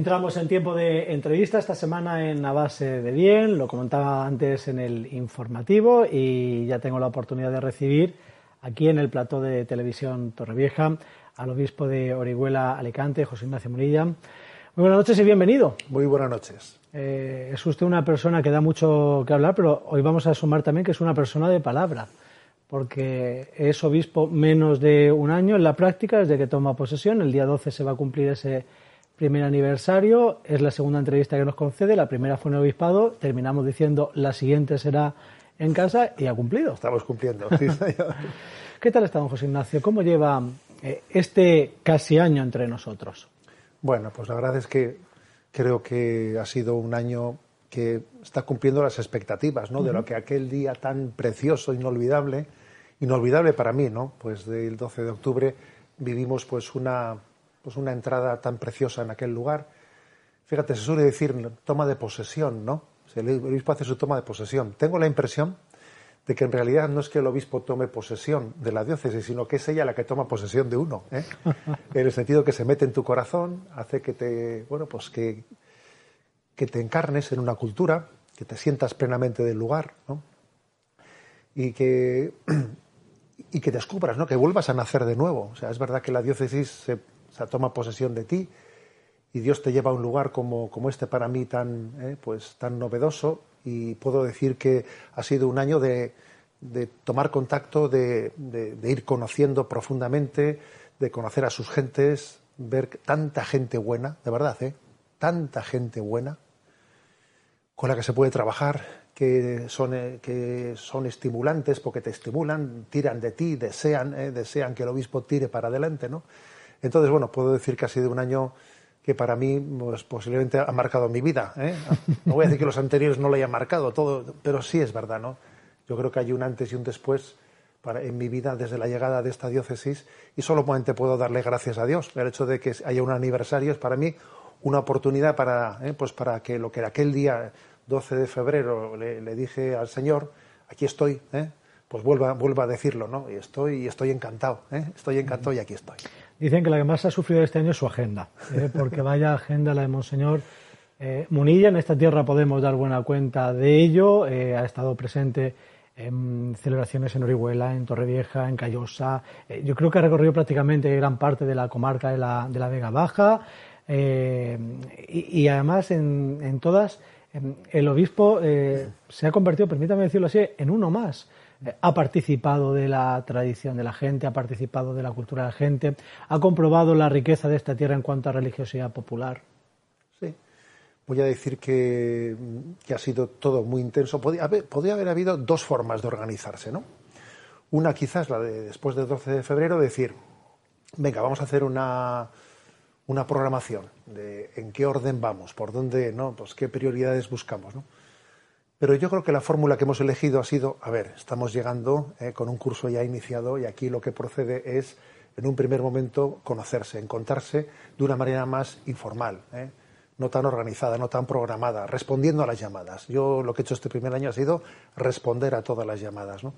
Entramos en tiempo de entrevista esta semana en la base de bien, lo comentaba antes en el informativo y ya tengo la oportunidad de recibir aquí en el plató de televisión Torrevieja al obispo de Orihuela Alicante, José Ignacio Murilla. Muy buenas noches y bienvenido. Muy buenas noches. Eh, es usted una persona que da mucho que hablar, pero hoy vamos a sumar también que es una persona de palabra, porque es obispo menos de un año en la práctica desde que toma posesión. El día 12 se va a cumplir ese primer aniversario, es la segunda entrevista que nos concede, la primera fue en el obispado, terminamos diciendo la siguiente será en casa y ha cumplido. Estamos cumpliendo. ¿Qué tal está don José Ignacio? ¿Cómo lleva eh, este casi año entre nosotros? Bueno, pues la verdad es que creo que ha sido un año que está cumpliendo las expectativas, ¿no? De lo que aquel día tan precioso, inolvidable, inolvidable para mí, ¿no? Pues del 12 de octubre vivimos pues una pues una entrada tan preciosa en aquel lugar. Fíjate, se suele decir toma de posesión, ¿no? El obispo hace su toma de posesión. Tengo la impresión de que en realidad no es que el obispo tome posesión de la diócesis, sino que es ella la que toma posesión de uno, ¿eh? en el sentido que se mete en tu corazón, hace que te, bueno, pues que, que te encarnes en una cultura, que te sientas plenamente del lugar, ¿no? y que y que descubras, ¿no? Que vuelvas a nacer de nuevo. O sea, es verdad que la diócesis se toma posesión de ti y Dios te lleva a un lugar como, como este para mí tan, eh, pues, tan novedoso y puedo decir que ha sido un año de, de tomar contacto, de, de, ir conociendo profundamente, de conocer a sus gentes, ver tanta gente buena, de verdad, ¿eh? tanta gente buena con la que se puede trabajar, que son, eh, que son estimulantes porque te estimulan, tiran de ti, desean, eh, desean que el obispo tire para adelante, ¿no? Entonces, bueno, puedo decir que ha sido un año que para mí pues, posiblemente ha marcado mi vida. ¿eh? No voy a decir que los anteriores no lo hayan marcado, todo, pero sí es verdad, ¿no? Yo creo que hay un antes y un después para, en mi vida desde la llegada de esta diócesis y solamente puedo darle gracias a Dios. El hecho de que haya un aniversario es para mí una oportunidad para, ¿eh? pues para que lo que aquel día 12 de febrero le, dije al Señor, aquí estoy, ¿eh? pues vuelva, vuelva a decirlo, ¿no? Y estoy, estoy encantado, ¿eh? estoy encantado y aquí estoy. Dicen que la que más ha sufrido este año es su agenda, ¿eh? porque vaya agenda la de Monseñor eh, Munilla. En esta tierra podemos dar buena cuenta de ello. Eh, ha estado presente en celebraciones en Orihuela, en Torrevieja, en Callosa. yo creo que ha recorrido prácticamente gran parte de la comarca de la, de la Vega Baja. Y, además en, en todas el obispo se ha convertido, permítame decirlo así, en uno más ha participado de la tradición de la gente, ha participado de la cultura de la gente, ha comprobado la riqueza de esta tierra en cuanto a religiosidad popular. Sí, voy a decir que, ha sido todo muy intenso. Podría haber, podría haber habido dos formas de organizarse, ¿no? Una quizás la de después del 12 de febrero, decir, venga, vamos a hacer una, una programación de en qué orden vamos, por dónde, ¿no? Pues qué prioridades buscamos, ¿no? Pero yo creo que la fórmula que hemos elegido ha sido, a ver, estamos llegando eh, con un curso ya iniciado y aquí lo que procede es, en un primer momento, conocerse, encontrarse de una manera más informal, eh, no tan organizada, no tan programada, respondiendo a las llamadas. Yo lo que he hecho este primer año ha sido responder a todas las llamadas. ¿no?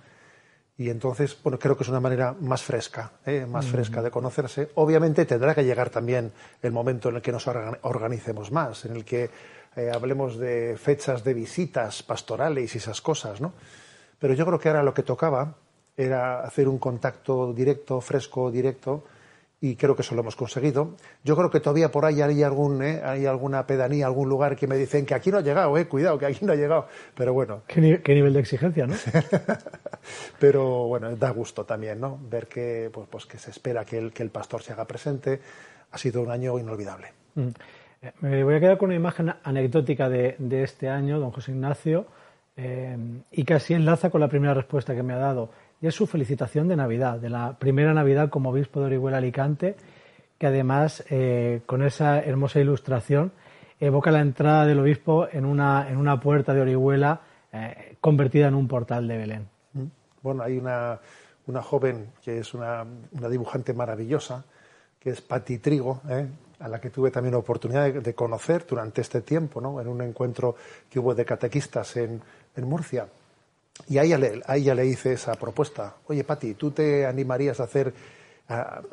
Y entonces, bueno, creo que es una manera más fresca, eh, más fresca de conocerse. Obviamente tendrá que llegar también el momento en el que nos organicemos más, en el que eh, hablemos de fechas de visitas pastorales y esas cosas, ¿no? Pero yo creo que ahora lo que tocaba era hacer un contacto directo, fresco, directo, y creo que eso lo hemos conseguido. Yo creo que todavía por ahí hay, algún, ¿eh? hay alguna pedanía, algún lugar que me dicen que aquí no ha llegado, eh, cuidado, que aquí no ha llegado. Pero bueno. ¿Qué, nivel de exigencia, no? pero bueno, da gusto también, ¿no? Ver que, pues, pues, que se espera que el, que el pastor se haga presente. Ha sido un año inolvidable. Mm. Eh, me voy a quedar con una imagen anecdótica de, este año, don José Ignacio, eh, y casi enlaza con la primera respuesta que me ha dado, y es su felicitación de Navidad, de la primera Navidad como obispo de Orihuela Alicante, que además, eh, con esa hermosa ilustración, evoca la entrada del obispo en una, en una puerta de Orihuela convertida en un portal de Belén. Mm. Bueno, hay una, una joven que es una, una dibujante maravillosa, que es Patti Trigo, ¿eh? A la que tuve también la oportunidad de, conocer durante este tiempo, ¿no? en un encuentro que hubo de catequistas en, Murcia. Y a ella, le, a hice esa propuesta. Oye, Patti, ¿tú te animarías a hacer,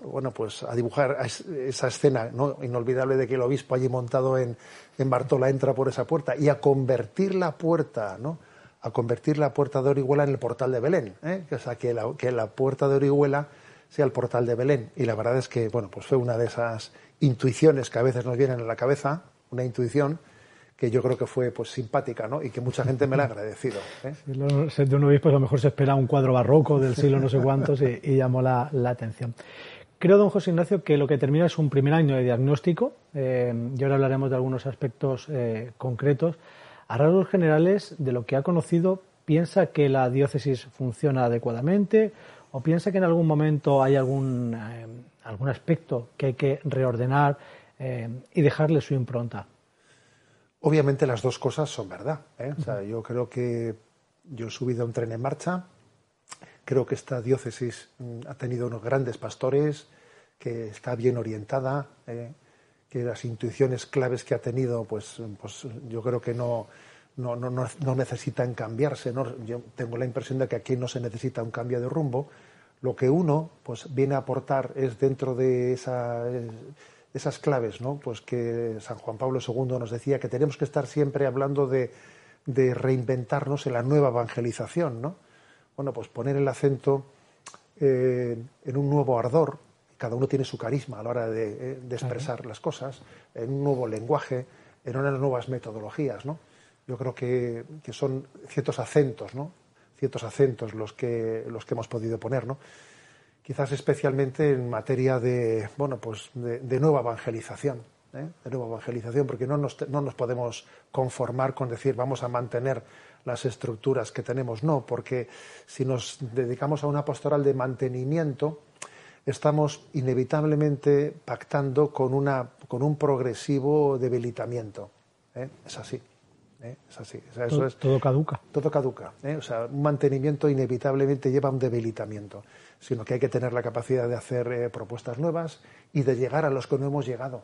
bueno, pues a dibujar esa escena ¿no? inolvidable de que el obispo allí montado en, en Bartola entra por esa puerta y a convertir la puerta, ¿no? A convertir la puerta de Orihuela en el portal de Belén. ¿eh? O sea, que la, que la puerta de Orihuela sea el portal de Belén. Y la verdad es que, bueno, pues fue una de esas intuiciones que a veces nos vienen a la cabeza, una intuición que yo creo que fue pues simpática, ¿no? Y que mucha gente me la ha agradecido. ¿eh? de un obispo a lo mejor se espera un cuadro barroco del siglo no sé cuántos y, llamó la, atención. Creo, don José Ignacio, que lo que termina es un primer año de diagnóstico, eh, y ahora hablaremos de algunos aspectos eh, concretos. A rasgos generales, de lo que ha conocido, ¿piensa que la diócesis funciona adecuadamente o piensa que en algún momento hay algún, eh, algún aspecto que hay que reordenar eh, y dejarle su impronta? Obviamente las dos cosas son verdad. ¿eh? yo creo que yo he subido a un tren en marcha, creo que esta diócesis mm, ha tenido unos grandes pastores, que está bien orientada, que las intuiciones claves que ha tenido, pues, pues yo creo que no, no, no, no, necesitan cambiarse. ¿no? Yo tengo la impresión de que aquí no se necesita un cambio de rumbo. Lo que uno pues, viene a aportar es dentro de esa, esas claves ¿no? pues que San Juan Pablo II nos decía que tenemos que estar siempre hablando de, de reinventarnos en la nueva evangelización. ¿no? Bueno, pues poner el acento eh, en un nuevo ardor, cada uno tiene su carisma a la hora de, eh, de expresar las cosas, en un nuevo lenguaje, en unas nuevas metodologías, ¿no? yo creo que, son ciertos acentos, ¿no? Ciertos acentos los que, los que hemos podido poner, ¿no? Quizás especialmente en materia de, bueno, pues de, nueva evangelización, ¿eh? de nueva evangelización, porque no nos, no nos podemos conformar con decir vamos a mantener las estructuras que tenemos, no, porque si nos dedicamos a una pastoral de mantenimiento, estamos inevitablemente pactando con, una, con un progresivo debilitamiento. ¿eh? Es así. ¿Eh? Es así. eso es, todo caduca. Todo caduca. ¿eh? O sea, un mantenimiento inevitablemente lleva a un debilitamiento, sino que hay que tener la capacidad de hacer eh, propuestas nuevas y de llegar a los que no hemos llegado.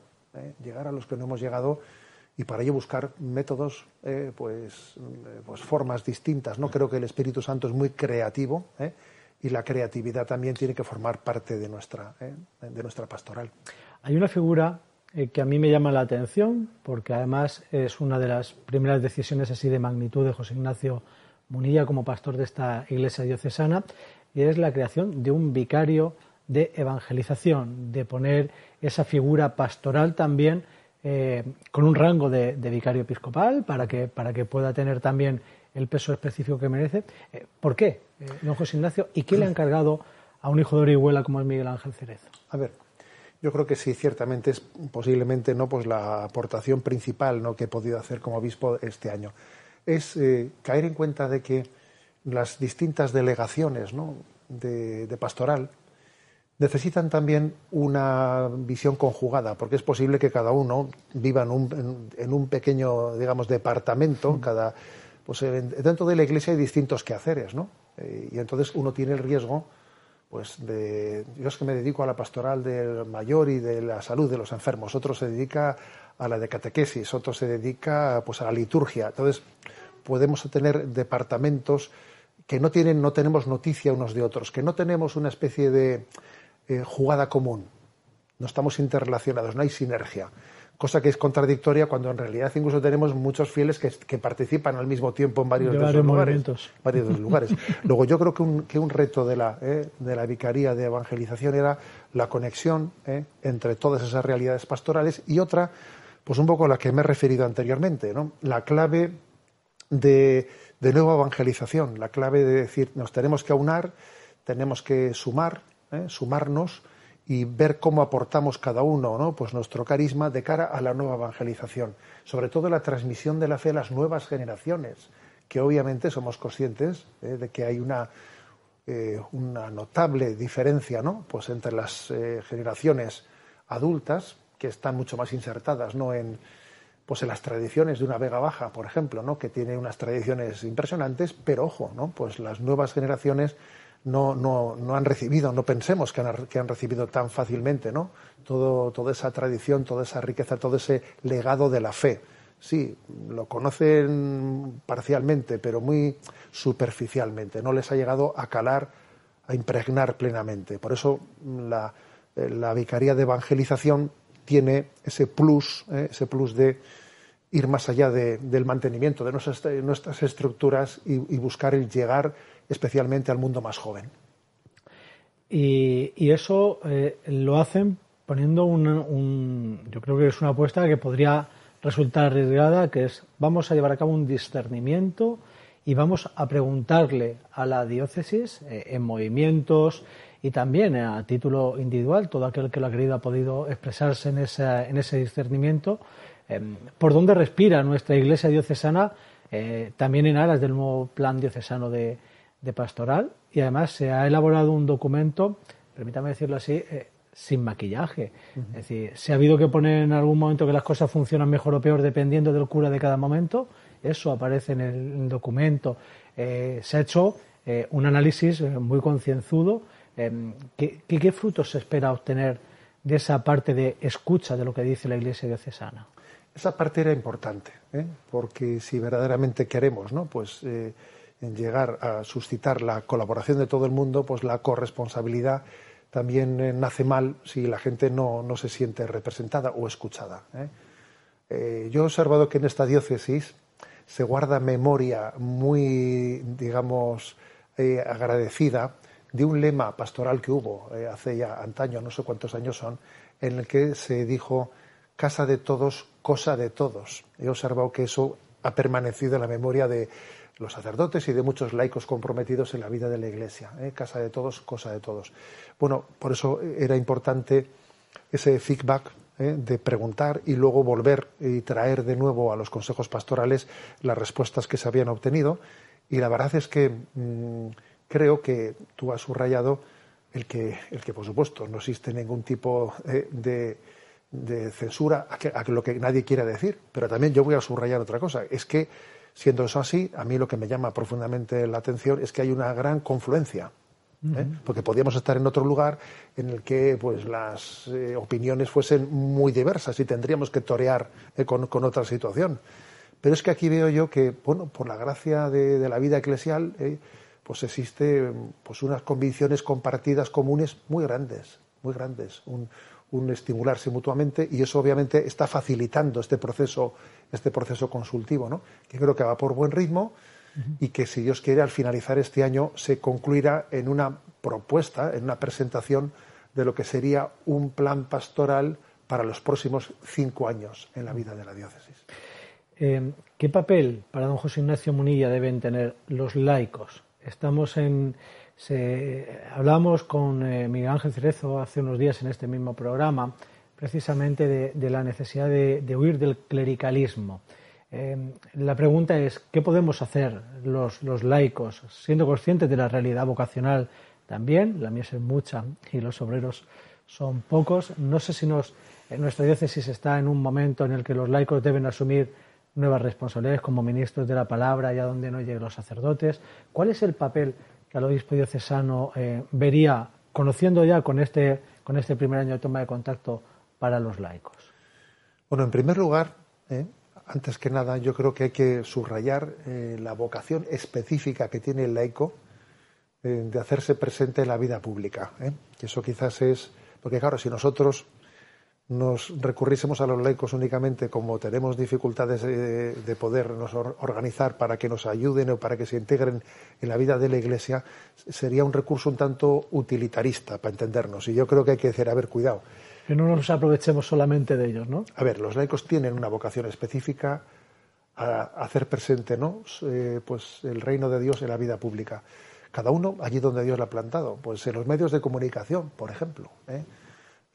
Llegar a los que no hemos llegado y para ello buscar métodos, pues, pues formas distintas. No creo que el Espíritu Santo es muy creativo y la creatividad también tiene que formar parte de nuestra, de nuestra pastoral. Hay una figura eh, que a mí me llama la atención, porque además es una de las primeras decisiones así de magnitud de José Ignacio Munilla como pastor de esta iglesia diocesana, y es la creación de un vicario de evangelización, de poner esa figura pastoral también eh, con un rango de, vicario episcopal para que, para que pueda tener también el peso específico que merece. Eh, ¿Por qué, don José Ignacio? ¿Y qué le ha encargado a un hijo de Orihuela como es Miguel Ángel Cerezo? A ver, yo creo que sí, ciertamente es posiblemente no pues la aportación principal ¿no? que he podido hacer como obispo este año. Es eh, caer en cuenta de que las distintas delegaciones de, pastoral necesitan también una visión conjugada, porque es posible que cada uno viva en un, en, un pequeño, digamos, departamento, mm. cada, pues dentro de la iglesia hay distintos quehaceres, ¿no? Eh, y entonces uno tiene el riesgo pues de, yo es que me dedico a la pastoral del mayor y de la salud de los enfermos, otro se dedica a la de catequesis, otro se dedica pues a la liturgia. Entonces, podemos tener departamentos que no tienen, no tenemos noticia unos de otros, que no tenemos una especie de eh, jugada común, no estamos interrelacionados, no hay sinergia cosa que es contradictoria cuando en realidad incluso tenemos muchos fieles que, participan al mismo tiempo en varios, de esos lugares, varios lugares. Luego yo creo que un, que un reto de la, eh, de la Vicaría de Evangelización era la conexión eh, entre todas esas realidades pastorales y otra, pues un poco a la que me he referido anteriormente, ¿no? la clave de, de nueva evangelización, la clave de decir nos tenemos que aunar, tenemos que sumar, ¿eh? sumarnos y ver cómo aportamos cada uno ¿no? pues nuestro carisma de cara a la nueva evangelización, sobre todo la transmisión de la fe a las nuevas generaciones, que obviamente somos conscientes ¿eh? de que hay una, eh, una notable diferencia ¿no? pues entre las generaciones adultas, que están mucho más insertadas ¿no? en, pues en las tradiciones de una Vega Baja, por ejemplo, ¿no? que tiene unas tradiciones impresionantes, pero ojo, ¿no? pues las nuevas generaciones no, no, no han recibido, no pensemos que han, que han, recibido tan fácilmente ¿no? Todo, toda esa tradición, toda esa riqueza, todo ese legado de la fe. Sí, lo conocen parcialmente, pero muy superficialmente. No les ha llegado a calar, a impregnar plenamente. Por eso la, la Vicaría de Evangelización tiene ese plus, ¿eh? ese plus de ir más allá del mantenimiento de nuestras, estructuras y, buscar el llegar especialmente al mundo más joven. Y, eso eh, lo hacen poniendo un, yo creo que es una apuesta que podría resultar arriesgada, que es vamos a llevar a cabo un discernimiento y vamos a preguntarle a la diócesis eh, en movimientos, y también a título individual, todo aquel que lo ha querido ha podido expresarse en, en ese discernimiento, em, por dónde respira nuestra iglesia diocesana, eh, también en aras del nuevo plan diocesano de, pastoral, y además se ha elaborado un documento, permítame decirlo así, eh, sin maquillaje. Es decir, si ha habido que poner en algún momento que las cosas funcionan mejor o peor dependiendo del cura de cada momento, eso aparece en el, documento. Eh, se ha hecho un análisis muy concienzudo Em, ¿qué, frutos se espera obtener de esa parte de escucha de lo que dice la Iglesia diocesana? Esa parte era importante, ¿eh? porque si verdaderamente queremos ¿no? pues, eh, llegar a suscitar la colaboración de todo el mundo, pues la corresponsabilidad también eh, nace mal si la gente no, no, se siente representada o escuchada. yo he observado que en esta diócesis se guarda memoria muy, digamos, agradecida de un lema pastoral que hubo eh, hace ya antaño, no sé cuántos años son, en el que se dijo casa de todos, cosa de todos. He observado que eso ha permanecido en la memoria de los sacerdotes y de muchos laicos comprometidos en la vida de la Iglesia. ¿eh? Casa de todos, cosa de todos. Bueno, por eso era importante ese feedback ¿eh? de preguntar y luego volver y traer de nuevo a los consejos pastorales las respuestas que se habían obtenido. Y la verdad es que mm, creo que tú has subrayado el que, el que por supuesto, no existe ningún tipo eh, de, censura a, lo que nadie quiera decir. Pero también yo voy a subrayar otra cosa. Es que, siendo eso así, a mí lo que me llama profundamente la atención es que hay una gran confluencia. ¿eh? Porque podríamos estar en otro lugar en el que pues, las eh, opiniones fuesen muy diversas y tendríamos que torear con, con, otra situación. Pero es que aquí veo yo que, bueno, por la gracia de, de la vida eclesial, pues existe pues unas convicciones compartidas comunes muy grandes, muy grandes, un, estimularse mutuamente y eso obviamente está facilitando este proceso, este proceso consultivo, ¿no? que creo que va por buen ritmo y que si Dios quiere al finalizar este año se concluirá en una propuesta, en una presentación de lo que sería un plan pastoral para los próximos cinco años en la vida de la diócesis. Eh, ¿Qué papel para don José Ignacio Munilla deben tener los laicos Estamos en. Hablamos con eh, Miguel Ángel Cerezo hace unos días en este mismo programa, precisamente de, la necesidad de, huir del clericalismo. Eh, la pregunta es: ¿qué podemos hacer los, laicos, siendo conscientes de la realidad vocacional también? La mía es mucha y los obreros son pocos. No sé si nos, nuestra diócesis está en un momento en el que los laicos deben asumir nuevas responsabilidades como ministros de la palabra, allá donde no lleguen los sacerdotes. ¿Cuál es el papel que el obispo diocesano eh, vería, conociendo ya con este, con este primer año de toma de contacto, para los laicos? Bueno, en primer lugar, eh, antes que nada, yo creo que hay que subrayar eh, la vocación específica que tiene el laico de hacerse presente en la vida pública. Que eso quizás es, porque claro, si nosotros nos recurriésemos a los laicos únicamente como tenemos dificultades de, podernos organizar para que nos ayuden o para que se integren en la vida de la Iglesia, sería un recurso un tanto utilitarista para entendernos. Y yo creo que hay que decir, a ver, cuidado. Que no nos aprovechemos solamente de ellos, ¿no? A ver, los laicos tienen una vocación específica a hacer presente ¿no? Eh, pues el reino de Dios en la vida pública. Cada uno allí donde Dios lo ha plantado, pues en los medios de comunicación, por ejemplo, ¿eh?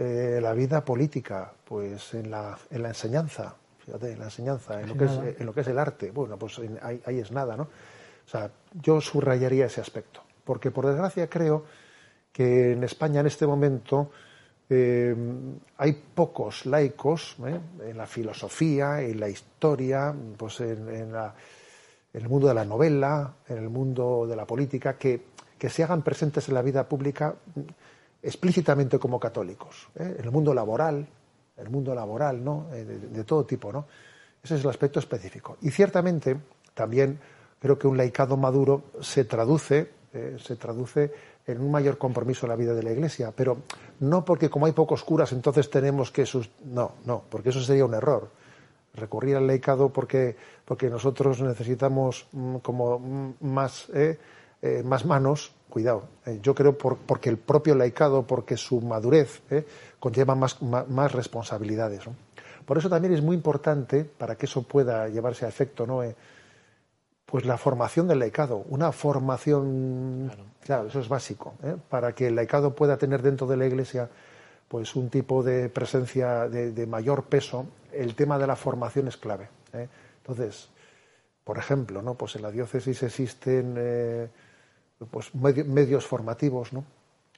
Eh, la vida política, pues en la, en la enseñanza, fíjate, en la enseñanza, en lo, que es, en lo que es el arte, bueno, pues ahí, ahí es nada, ¿no? O sea, yo subrayaría ese aspecto, porque por desgracia creo que en España en este momento eh, hay pocos laicos ¿eh? en la filosofía, en la historia, pues en, el mundo de la novela, en el mundo de la política, que, se hagan presentes en la vida pública explícitamente como católicos. ¿eh? En el mundo laboral, el mundo laboral, ¿no? De, de, todo tipo, ¿no? Ese es el aspecto específico. Y ciertamente también creo que un laicado maduro se traduce, se traduce en un mayor compromiso en la vida de la Iglesia, pero no porque como hay pocos curas entonces tenemos que sus... no, no, porque eso sería un error. Recurrir al laicado porque, porque nosotros necesitamos mm, como mm, más, eh, eh, más manos, cuidado. Eh, yo creo por, porque el propio laicado, porque su madurez conlleva más, más, responsabilidades. Por eso también es muy importante, para que eso pueda llevarse a efecto, ¿no? pues la formación del laicado, una formación, claro, eso es básico, ¿eh? para que el laicado pueda tener dentro de la Iglesia pues un tipo de presencia de, mayor peso, el tema de la formación es clave. ¿eh? Entonces, por ejemplo, ¿no? pues en la diócesis existen eh, pues medios formativos, ¿no?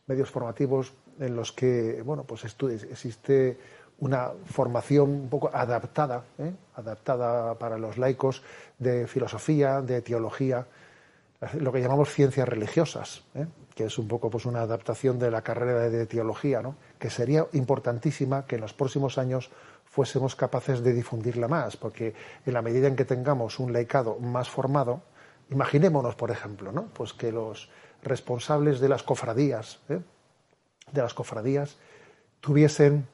medios formativos en los que bueno, pues existe una formación un poco adaptada, ¿eh? adaptada para los laicos de filosofía, de teología, lo que llamamos ciencias religiosas, ¿eh? que es un poco pues una adaptación de la carrera de teología, ¿no? que sería importantísima que en los próximos años fuésemos capaces de difundirla más, porque en la medida en que tengamos un laicado más formado, imaginémonos, por ejemplo, ¿no? pues que los responsables de las cofradías, ¿eh? de las cofradías, tuviesen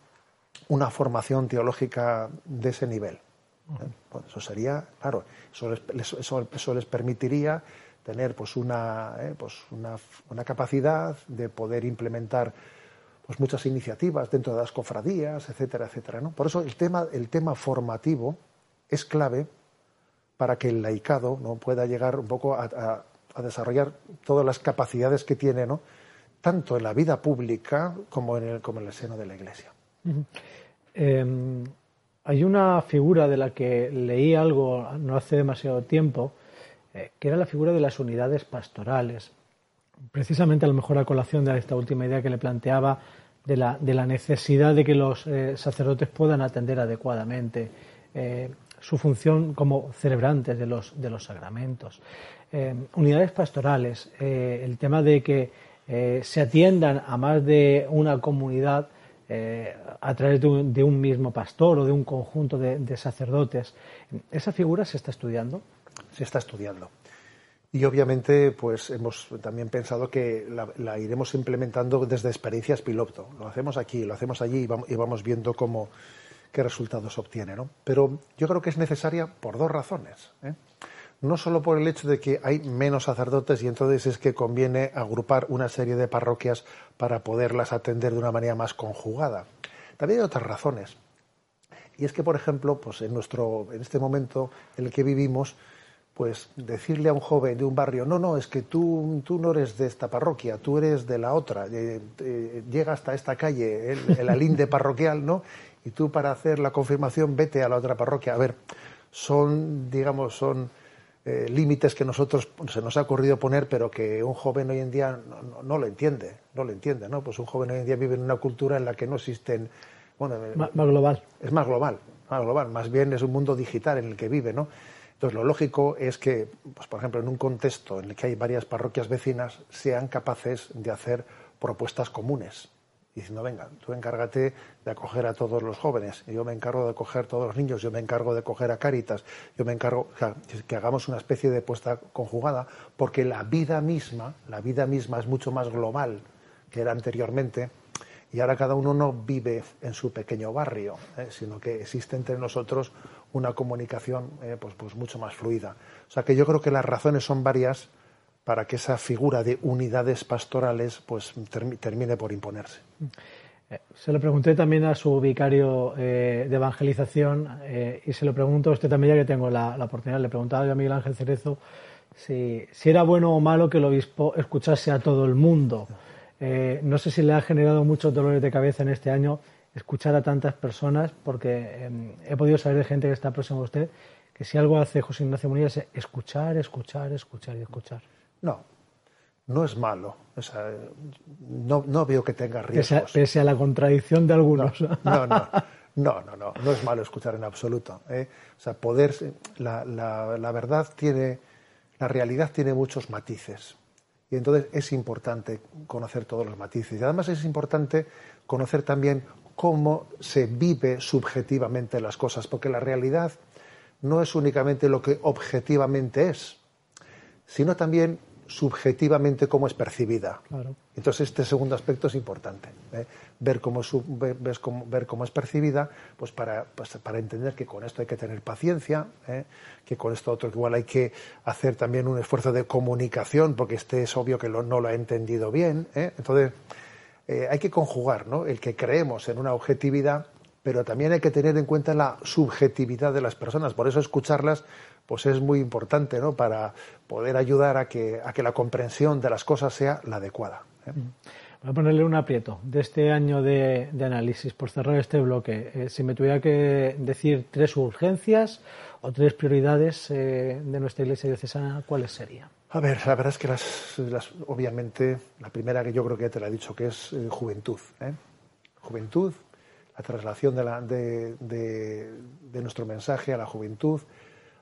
una formación teológica de ese nivel. ¿eh? eso sería, claro, eso les, eso, les permitiría tener pues una, ¿eh? pues una, una, capacidad de poder implementar pues muchas iniciativas dentro de las cofradías, etcétera, etcétera. ¿no? Por eso el tema, el tema formativo es clave para que el laicado ¿no? pueda llegar un poco a, desarrollar todas las capacidades que tiene, ¿no? tanto en la vida pública como en el, como el seno de la Iglesia. Em, hay una figura de la que leí algo no hace demasiado tiempo, eh, que era la figura de las unidades pastorales. Precisamente a lo mejor a colación de esta última idea que le planteaba de la, de la necesidad de que los eh, sacerdotes puedan atender adecuadamente eh, su función como celebrantes de los, de los sacramentos. Em, unidades pastorales, el tema de que se atiendan a más de una comunidad eh, a través de un, mismo pastor o de un conjunto de, sacerdotes. ¿Esa figura se está estudiando? Se está estudiando. Y obviamente, pues hemos también pensado que la, iremos implementando desde experiencias piloto. Lo hacemos aquí, lo hacemos allí y vamos, viendo cómo, qué resultados obtiene. ¿no? Pero yo creo que es necesaria por dos razones. ¿eh? no solo por el hecho de que hay menos sacerdotes y entonces es que conviene agrupar una serie de parroquias para poderlas atender de una manera más conjugada. También hay otras razones. Y es que, por ejemplo, pues en nuestro, en este momento en el que vivimos, pues decirle a un joven de un barrio, no, no, es que tú, tú no eres de esta parroquia, tú eres de la otra, eh, eh, llega hasta esta calle, el, el alinde parroquial, ¿no? Y tú para hacer la confirmación vete a la otra parroquia. A ver, son, digamos, son eh, límites que nosotros se nos ha ocurrido poner, pero que un joven hoy en día no, lo entiende, no lo entiende, ¿no? Pues un joven hoy en día vive en una cultura en la que no existen, bueno, eh, más, global. Es más global, más global, más bien es un mundo digital en el que vive, ¿no? Entonces, lo lógico es que, pues, por ejemplo, en un contexto en el que hay varias parroquias vecinas, sean capaces de hacer propuestas comunes diciendo, venga, tú encárgate de acoger a todos los jóvenes, yo me encargo de acoger a todos los niños, yo me encargo de acoger a Cáritas, yo me encargo, o sea, que hagamos una especie de puesta conjugada, porque la vida misma, la vida misma es mucho más global que era anteriormente, y ahora cada uno no vive en su pequeño barrio, ¿eh? sino que existe entre nosotros una comunicación eh, pues, pues mucho más fluida. O sea que yo creo que las razones son varias para que esa figura de unidades pastorales pues termine por imponerse. Eh, se lo pregunté también a su vicario eh, de evangelización eh, y se lo pregunto a usted también, ya que tengo la, oportunidad. Le preguntaba yo a Miguel Ángel Cerezo si, si, era bueno o malo que el obispo escuchase a todo el mundo. no sé si le ha generado muchos dolores de cabeza en este año escuchar a tantas personas, porque em, he podido saber de gente que está próxima a usted que si algo hace José Ignacio Munilla es escuchar, escuchar, escuchar y escuchar. No, no es malo. no, no, veo que tenga riesgos. Pese a, la contradicción de algunos. No, no, no. No, no, no, es malo escuchar en absoluto. ¿eh? O sea, poder, la, la, verdad tiene, la realidad tiene muchos matices. Y entonces es importante conocer todos los matices. Y además es importante conocer también cómo se vive subjetivamente las cosas, porque la realidad no es únicamente lo que objetivamente es, sino también subjetivamente cómo es percibida. Entonces este segundo aspecto es importante, ¿eh? ver, cómo ver, cómo es percibida, pues para, pues para entender que con esto hay que tener paciencia, ¿eh? que con esto otro igual hay que hacer también un esfuerzo de comunicación, porque este es obvio que no lo ha entendido bien. ¿eh? Entonces hay que conjugar ¿no? el que creemos en una objetividad pero también hay que tener en cuenta la subjetividad de las personas. Por eso escucharlas pues es muy importante ¿no? para poder ayudar a que, a que la comprensión de las cosas sea la adecuada. ¿eh? Voy a ponerle un aprieto de este año de, análisis, por cerrar este bloque. Eh, si me tuviera que decir tres urgencias o tres prioridades eh, de nuestra iglesia diocesana, ¿cuáles serían? A ver, la verdad es que las, obviamente, la primera que yo creo que te la he dicho, que es juventud. Juventud, la traslación de, de, nuestro mensaje a la juventud,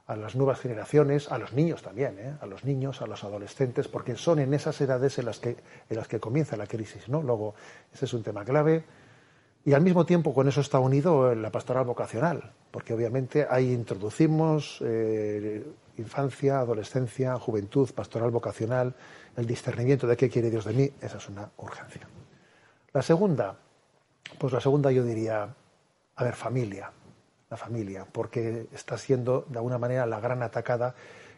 a las nuevas generaciones, a los niños también, ¿eh? a los niños, a los adolescentes, porque son en esas edades en las que, en las que comienza la crisis. ¿no? Luego, ese es un tema clave. Y al mismo tiempo con eso está unido la pastoral vocacional, porque obviamente ahí introducimos eh, infancia, adolescencia, juventud, pastoral vocacional, el discernimiento de qué quiere Dios de mí, esa es una urgencia. La segunda, pues la segunda yo diría, a ver, familia, la familia, porque está siendo de alguna manera la gran atacada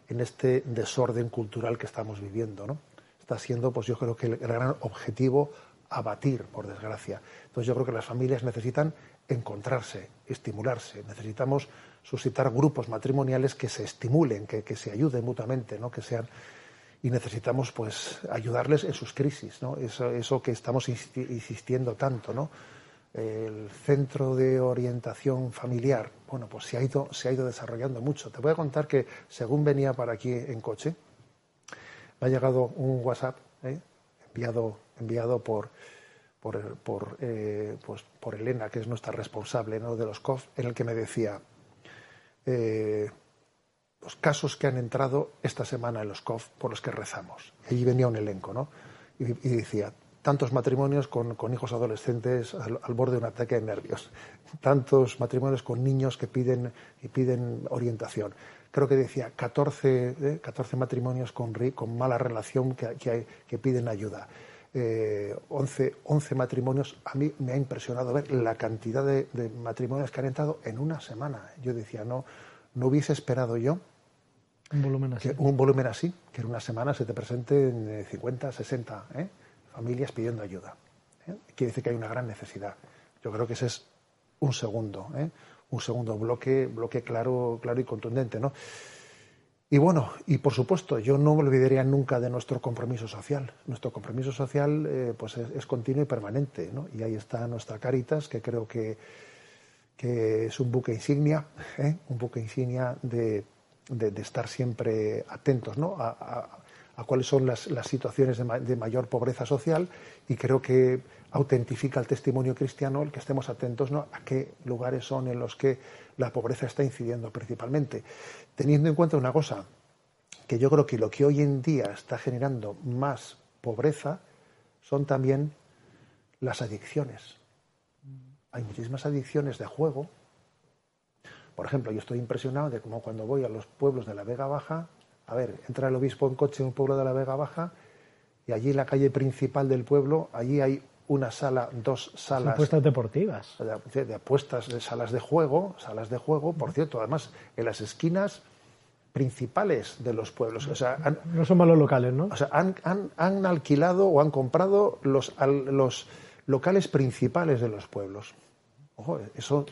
en este desorden cultural que estamos viviendo, ¿no? Está siendo, pues yo creo que el gran objetivo abatir, por desgracia. Entonces yo creo que las familias necesitan encontrarse, estimularse, necesitamos suscitar grupos matrimoniales que se estimulen, que, que se ayuden mutuamente, ¿no? Que sean y necesitamos pues ayudarles en sus crisis, ¿no? Eso, eso que estamos insistiendo tanto, ¿no? El centro de orientación familiar, bueno, pues se ha ido, se ha ido desarrollando mucho. Te voy a contar que según venía para aquí en coche, me ha llegado un WhatsApp ¿eh? enviado, enviado por, por, por, eh, pues por Elena, que es nuestra responsable ¿no? de los COF, en el que me decía eh, los casos que han entrado esta semana en los COF por los que rezamos. Allí venía un elenco, ¿no? y decía, tantos matrimonios con, hijos adolescentes al, borde de un ataque de nervios, tantos matrimonios con niños que piden, y piden orientación. Creo que decía 14, 14 ¿eh? matrimonios con, con mala relación que, que, piden ayuda. Eh, 11, 11, matrimonios, a mí me ha impresionado ver la cantidad de, matrimonios que han entrado en una semana. Yo decía, no, no hubiese esperado yo un volumen así. Que, un volumen así, que en una semana se te presenten 50, 60. ¿eh? Familias pidiendo ayuda. ¿eh? Quiere decir que hay una gran necesidad. Yo creo que ese es un segundo, ¿eh? un segundo bloque, bloque claro, claro y contundente, ¿no? Y bueno, y por supuesto, yo no me olvidaría nunca de nuestro compromiso social. Nuestro compromiso social eh, pues es, continuo y permanente, ¿no? Y ahí está nuestra Caritas, que creo que, que es un buque insignia, un buque insignia de, de, estar siempre atentos ¿no? a, a cuáles son las, situaciones de, mayor pobreza social y creo que autentifica el testimonio cristiano el que estemos atentos ¿no? a qué lugares son en los que la pobreza está incidiendo principalmente. Teniendo en cuenta una cosa, que yo creo que lo que hoy en día está generando más pobreza son también las adicciones. Hay muchísimas adicciones de juego. Por ejemplo, yo estoy impresionado de cómo cuando voy a los pueblos de la Vega Baja a ver, entra el obispo en coche en un pueblo de la Vega Baja y allí en la calle principal del pueblo, allí hay una sala, dos salas. Apuestas deportivas. De, apuestas, de salas de juego, salas de juego, por cierto, además en las esquinas principales de los pueblos. O sea, no son malos locales, ¿no? O sea, han, alquilado o han comprado los, los, locales principales de los pueblos. Ojo, eso,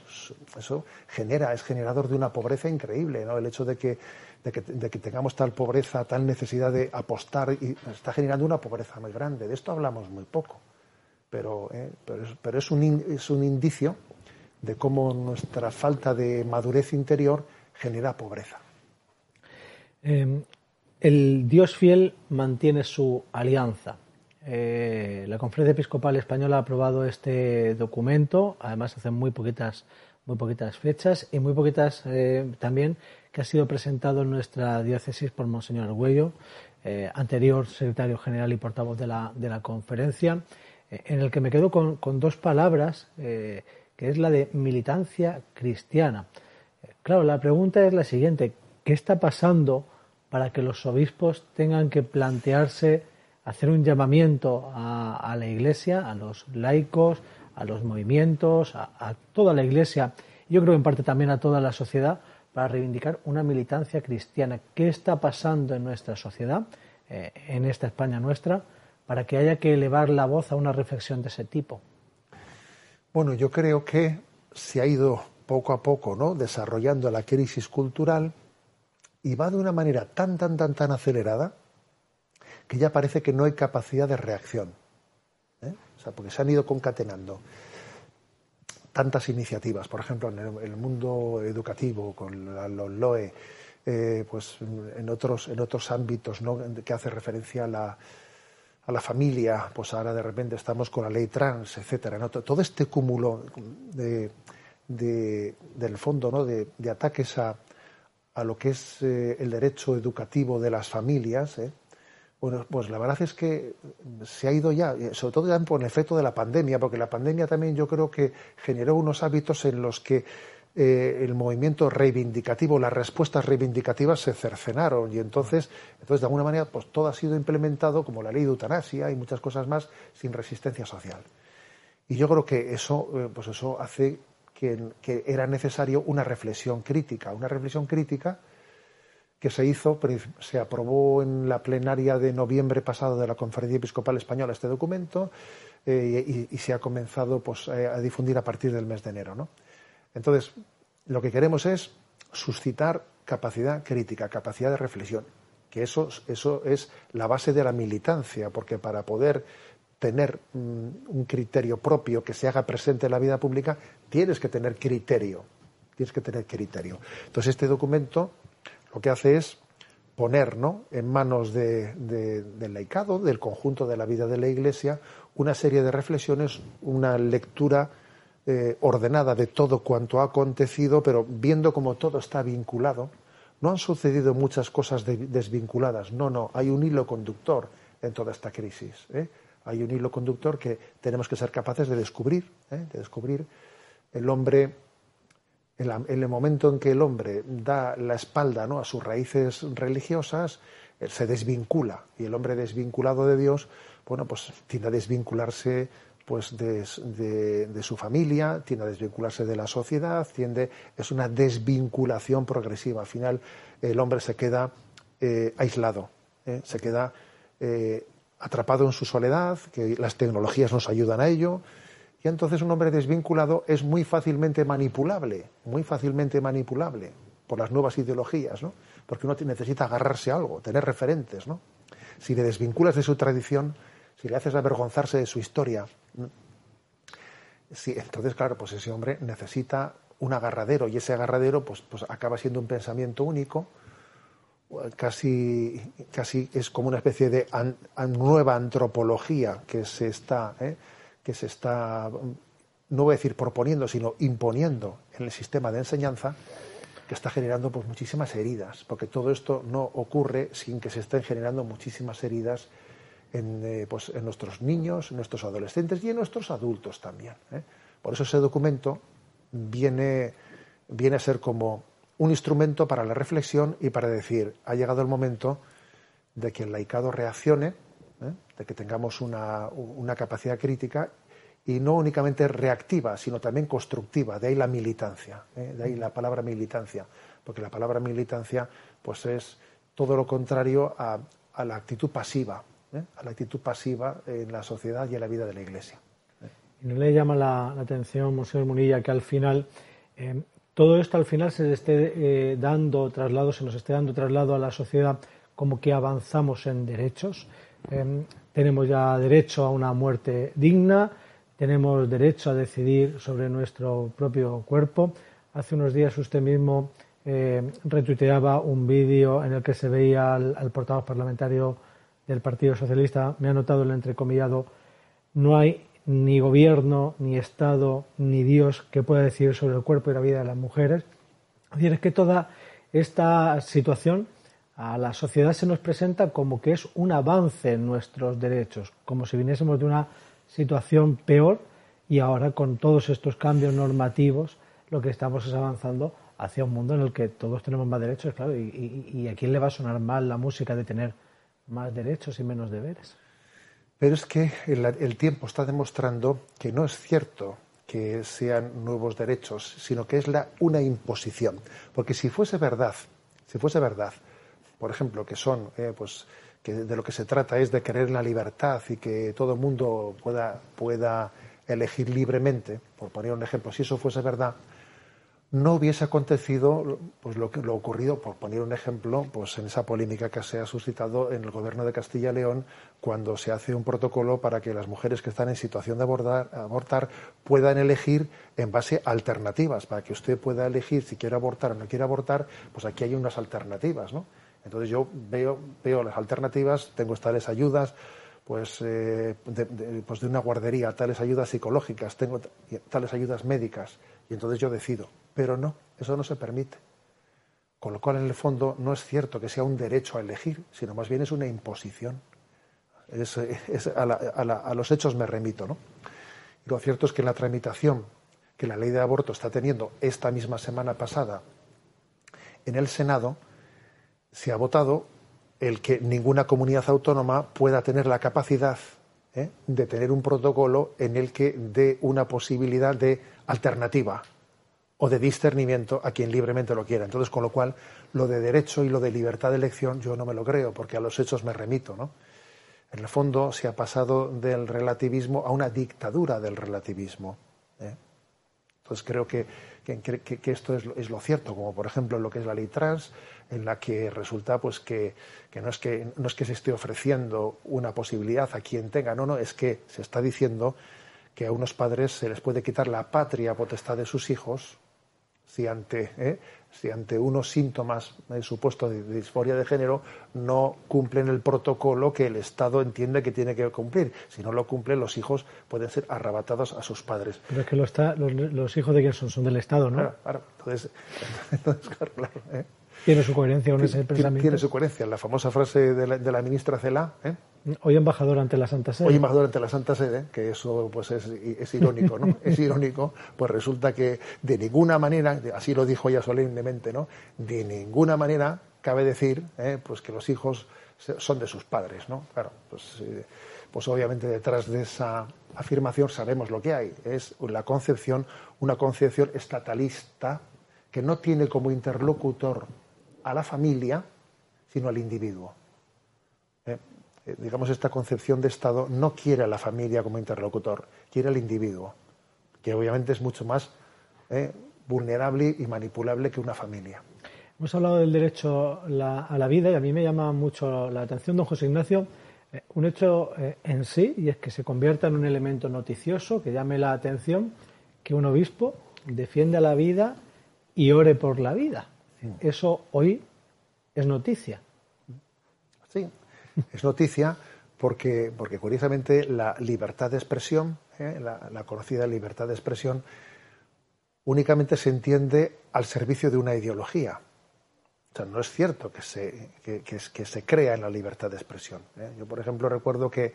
eso genera, es generador de una pobreza increíble, ¿no? El hecho de que, de que, tengamos tal pobreza, tal necesidad de apostar, y está generando una pobreza muy grande. De esto hablamos muy poco, pero, ¿eh? pero, es, pero es, un, es un indicio de cómo nuestra falta de madurez interior genera pobreza. Em, el Dios fiel mantiene su alianza. Eh, la Conferencia Episcopal Española ha aprobado este documento, además hace muy poquitas, muy poquitas fechas y muy poquitas eh, también que ha sido presentado en nuestra diócesis por Monseñor Arguello, eh, anterior secretario general y portavoz de la, de la conferencia, en el que me quedo con, con dos palabras, que es la de militancia cristiana. Claro, la pregunta es la siguiente, ¿qué está pasando para que los obispos tengan que plantearse hacer un llamamiento a, la Iglesia, a los laicos, a los movimientos, a, toda la Iglesia, yo creo en parte también a toda la sociedad, para reivindicar una militancia cristiana. ¿Qué está pasando en nuestra sociedad, eh, en esta España nuestra, para que haya que elevar la voz a una reflexión de ese tipo? Bueno, yo creo que se ha ido poco a poco ¿no? desarrollando la crisis cultural y va de una manera tan, tan, tan, tan acelerada que ya parece que no hay capacidad de reacción. ¿eh? O sea, porque se han ido concatenando tantas iniciativas, por ejemplo, en el, mundo educativo, con los LOE, eh, pues en otros, en otros ámbitos que hace referencia a la, a la familia, pues ahora de repente estamos con la ley trans, etcétera. Todo este cúmulo de, del fondo ¿no? de, ataques a, a, lo que es eh, el derecho educativo de las familias, ¿eh? Bueno, pues la verdad es que se ha ido ya, sobre todo ya por el efecto de la pandemia, porque la pandemia también yo creo que generó unos hábitos en los que eh, el movimiento reivindicativo, las respuestas reivindicativas se cercenaron y entonces, entonces de alguna manera, pues todo ha sido implementado como la ley de eutanasia y muchas cosas más sin resistencia social. Y yo creo que eso, eh, pues eso hace que, que era necesario una reflexión crítica, una reflexión crítica que se hizo, se aprobó en la plenaria de noviembre pasado de la Conferencia Episcopal Española este documento eh, y, se ha comenzado pues, eh, a difundir a partir del mes de enero. ¿no? Entonces, lo que queremos es suscitar capacidad crítica, capacidad de reflexión, que eso, eso es la base de la militancia, porque para poder tener mm, un criterio propio que se haga presente en la vida pública, tienes que tener criterio, tienes que tener criterio. Entonces, este documento lo que hace es poner en manos del laicado, del conjunto de la vida de la Iglesia, una serie de reflexiones, una lectura eh, ordenada de todo cuanto ha acontecido, pero viendo cómo todo está vinculado. No han sucedido muchas cosas desvinculadas, no, no, hay un hilo conductor en toda esta crisis. ¿eh? Hay un hilo conductor que tenemos que ser capaces de descubrir, ¿eh? de descubrir el hombre en, el momento en que el hombre da la espalda ¿no? a sus raíces religiosas, eh, se desvincula. Y el hombre desvinculado de Dios, bueno, pues tiende a desvincularse pues de, su familia, tiende a desvincularse de la sociedad, tiende, es una desvinculación progresiva. Al final el hombre se queda eh, aislado, ¿eh? se queda atrapado en su soledad, que las tecnologías nos ayudan a ello, y entonces un hombre desvinculado es muy fácilmente manipulable, muy fácilmente manipulable por las nuevas ideologías, ¿no? Porque uno necesita agarrarse a algo, tener referentes, ¿no? Si le desvinculas de su tradición, si le haces avergonzarse de su historia, entonces, claro, pues ese hombre necesita un agarradero y ese agarradero pues, pues acaba siendo un pensamiento único, casi, casi es como una especie de nueva antropología que se está... ¿eh? Que se está, no voy a decir proponiendo, sino imponiendo en el sistema de enseñanza, que está generando pues, muchísimas heridas, porque todo esto no ocurre sin que se estén generando muchísimas heridas en, eh, pues, en nuestros niños, en nuestros adolescentes y en nuestros adultos también. ¿eh? Por eso ese documento viene, viene a ser como un instrumento para la reflexión y para decir, ha llegado el momento de que el laicado reaccione ¿eh? de que tengamos una, capacidad crítica y no únicamente reactiva, sino también constructiva. De ahí la militancia, ¿eh? de ahí la palabra militancia, porque la palabra militancia pues es todo lo contrario a, la actitud pasiva, ¿eh? a la actitud pasiva en la sociedad y en la vida de la Iglesia. y no le llama la, atención, Monseñor Munilla, que al final eh, todo esto al final se le esté eh, dando traslado, se nos esté dando traslado a la sociedad como que avanzamos en derechos. Em, tenemos ya derecho a una muerte digna, tenemos derecho a decidir sobre nuestro propio cuerpo. Hace unos días usted mismo eh, retuiteaba un vídeo en el que se veía al, portavoz parlamentario del Partido Socialista. Me ha notado el entrecomillado. No hay ni gobierno, ni Estado, ni Dios que pueda decidir sobre el cuerpo y la vida de las mujeres. Es decir, es que toda esta situación a la sociedad se nos presenta como que es un avance en nuestros derechos, como si viniésemos de una situación peor y ahora con todos estos cambios normativos lo que estamos es avanzando hacia un mundo en el que todos tenemos más derechos, claro, y, a quién le va a sonar mal la música de tener más derechos y menos deberes. Pero es que el, tiempo está demostrando que no es cierto que sean nuevos derechos, sino que es la, una imposición. Porque si fuese verdad, si fuese verdad, por ejemplo, que son, eh, pues, que de lo que se trata es de querer la libertad y que todo el mundo pueda, pueda elegir libremente, por poner un ejemplo, si eso fuese verdad, no hubiese acontecido pues lo que lo ocurrido por poner un ejemplo pues en esa polémica que se ha suscitado en el gobierno de Castilla y León cuando se hace un protocolo para que las mujeres que están en situación de abortar puedan elegir en base a alternativas. Para que usted pueda elegir si quiere abortar o no quiere abortar pues aquí hay unas alternativas no entonces yo veo las alternativas tengo tales ayudas pues, eh, pues de una guardería, tales ayudas psicológicas, tengo tales ayudas médicas, y entonces yo decido. Pero no, eso no se permite. Con lo cual, en el fondo, no es cierto que sea un derecho a elegir, sino más bien es una imposición. a, los hechos me remito. ¿no? Y lo cierto es que en la tramitación que la ley de aborto está teniendo esta misma semana pasada en el Senado, se ha votado el que ninguna comunidad autónoma pueda tener la capacidad ¿eh? de tener un protocolo en el que dé una posibilidad de alternativa o de discernimiento a quien libremente lo quiera. Entonces, con lo cual, lo de derecho y lo de libertad de elección yo no me lo creo, porque a los hechos me remito, ¿no? En el fondo se ha pasado del relativismo a una dictadura del relativismo. ¿eh? Entonces creo que, esto es, es, lo cierto, como por ejemplo lo que es la ley trans, en la que resulta pues que, no, es que no es que se esté ofreciendo una posibilidad a quien tenga, no, no, es que se está diciendo que a unos padres se les puede quitar la patria potestad de sus hijos si ante, ¿eh? si ante unos síntomas eh, supuestos de, disforia de género no cumplen el protocolo que el Estado entiende que tiene que cumplir. Si no lo cumplen, los hijos pueden ser arrebatados a sus padres. Pero es que los, los, hijos de quién son, son del Estado, ¿no? Claro, Entonces, entonces claro, ¿eh? Tiene su coherencia con ese pensamiento. Tiene su coherencia. La famosa frase de la, de la ministra Cela. ¿eh? Hoy embajador ante la Santa Sede. Hoy embajador ante la Santa Sede, que eso pues es, es irónico, ¿no? es irónico, pues resulta que de ninguna manera, así lo dijo ella solemnemente, ¿no? De ninguna manera cabe decir ¿eh? pues que los hijos son de sus padres, ¿no? Claro, pues, eh, pues obviamente detrás de esa afirmación sabemos lo que hay. Es la concepción, una concepción estatalista que no tiene como interlocutor a la familia, sino al individuo. Eh, eh, digamos, esta concepción de Estado no quiere a la familia como interlocutor, quiere al individuo, que obviamente es mucho más eh, vulnerable y manipulable que una familia. Hemos hablado del derecho a la vida y a mí me llama mucho la atención, don José Ignacio, un hecho en sí, y es que se convierta en un elemento noticioso que llame la atención que un obispo defiende a la vida y ore por la vida. Eso hoy es noticia. Sí, es noticia porque, porque curiosamente la libertad de expresión, ¿eh? la, conocida libertad de expresión, únicamente se entiende al servicio de una ideología. O sea, no es cierto que se, que, se crea en la libertad de expresión. ¿eh? Yo, por ejemplo, recuerdo que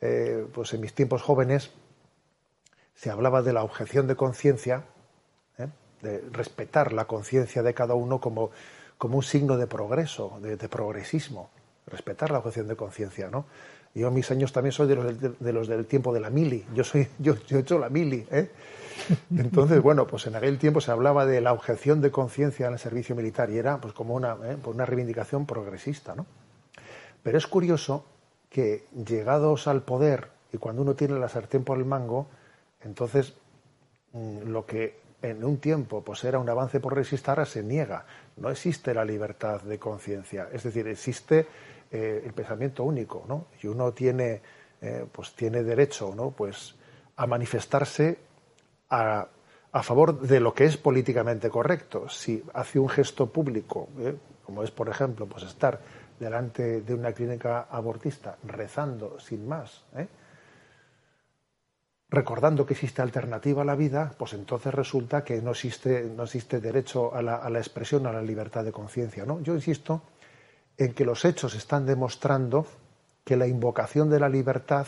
eh, pues en mis tiempos jóvenes se hablaba de la objeción de conciencia de respetar la conciencia de cada uno como, como un signo de progreso, de, progresismo, respetar la objeción de conciencia, ¿no? Yo mis años también soy de los, de, los, del tiempo de la mili, yo soy, yo, he hecho la mili, ¿eh? Entonces, bueno, pues en aquel tiempo se hablaba de la objeción de conciencia en el servicio militar y era pues como una, ¿eh? pues una reivindicación progresista, ¿no? Pero es curioso que llegados al poder y cuando uno tiene la sartén por el mango, Entonces, mm, lo que en un tiempo pues era un avance por resistir, se niega. No existe la libertad de conciencia. Es decir, existe eh, el pensamiento único, ¿no? Y uno tiene, eh, pues tiene derecho, ¿no? Pues a manifestarse a, favor de lo que es políticamente correcto. Si hace un gesto público, ¿eh? como es, por ejemplo, pues estar delante de una clínica abortista rezando sin más, recordando que existe alternativa a la vida, pues entonces resulta que no existe, no existe derecho a la, a la expresión, a la libertad de conciencia. ¿no? Yo insisto en que los hechos están demostrando que la invocación de la libertad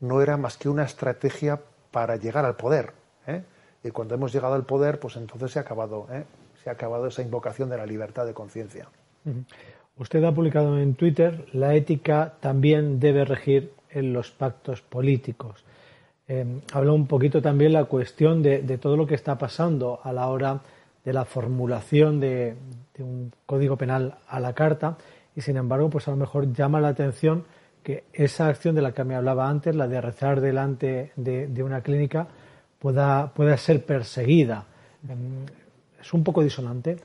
no era más que una estrategia para llegar al poder. ¿eh? Y cuando hemos llegado al poder, pues entonces se ha acabado, ¿eh? se ha acabado esa invocación de la libertad de conciencia. Usted ha publicado en Twitter la ética también debe regir en los pactos políticos. Eh, habla un poquito también la cuestión de, todo lo que está pasando a la hora de la formulación de, de un código penal a la carta y sin embargo, pues a lo mejor llama la atención que esa acción de la que me hablaba antes, la de rezar delante de, una clínica, pueda, pueda ser perseguida. Em, es un poco disonante.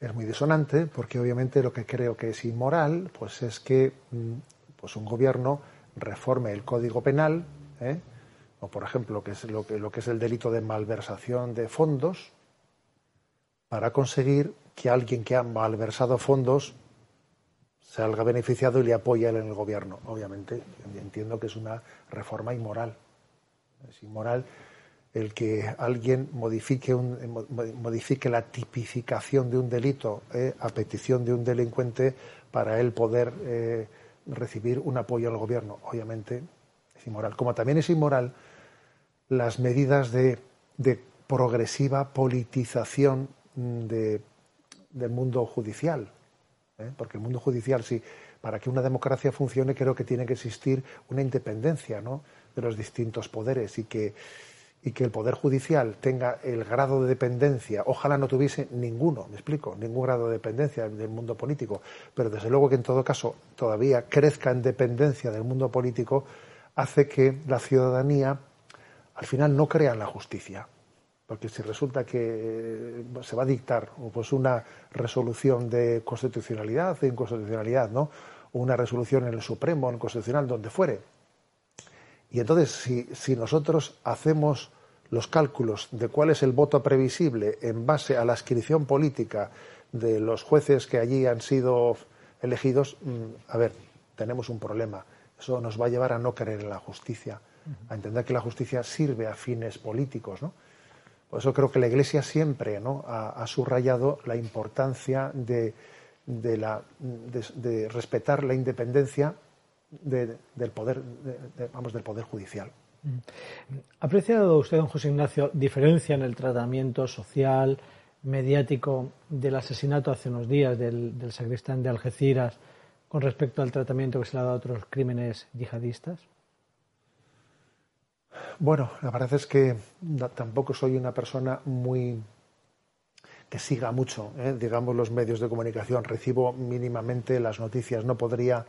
Es muy disonante porque obviamente lo que creo que es inmoral pues es que mm, pues un gobierno reforme el código penal, ¿eh? O por ejemplo que es lo, que, lo que es el delito de malversación de fondos, para conseguir que alguien que ha malversado fondos salga beneficiado y le apoya en el gobierno. Obviamente, entiendo que es una reforma inmoral. Es inmoral el que alguien modifique, un, modifique la tipificación de un delito eh, a petición de un delincuente para él poder eh, recibir un apoyo al gobierno. Obviamente es inmoral. Como también es inmoral las medidas de, progresiva politización de, del mundo judicial. ¿eh? porque el mundo judicial, sí, para que una democracia funcione, creo que tiene que existir una independencia ¿no? de los distintos poderes y que, y que el Poder Judicial tenga el grado de dependencia, ojalá no tuviese ninguno, me explico, ningún grado de dependencia del mundo político, pero desde luego que en todo caso todavía crezca en dependencia del mundo político, hace que la ciudadanía al final no crea en la justicia porque si resulta que eh, se va a dictar pues una resolución de constitucionalidad de inconstitucionalidad, ¿no? Una resolución en el Supremo, en el Constitucional, donde fuere. Y entonces, si, si nosotros hacemos los cálculos de cuál es el voto previsible en base a la inscripción política de los jueces que allí han sido elegidos, mm, a ver, tenemos un problema. Eso nos va a llevar a no creer en la justicia, a entender que la justicia sirve a fines políticos, ¿no? Por eso creo que la Iglesia siempre ¿no? ha, subrayado la importancia de, respetar la independencia del poder, vamos, del poder judicial. ¿Ha apreciado usted, don José Ignacio, diferencia en el tratamiento social, mediático del asesinato hace unos días del, del sacristán de Algeciras con respecto al tratamiento que se le ha dado a otros crímenes yihadistas? Bueno, la verdad es que tampoco soy una persona muy que siga mucho, ¿eh? digamos, los medios de comunicación. Recibo mínimamente las noticias, no podría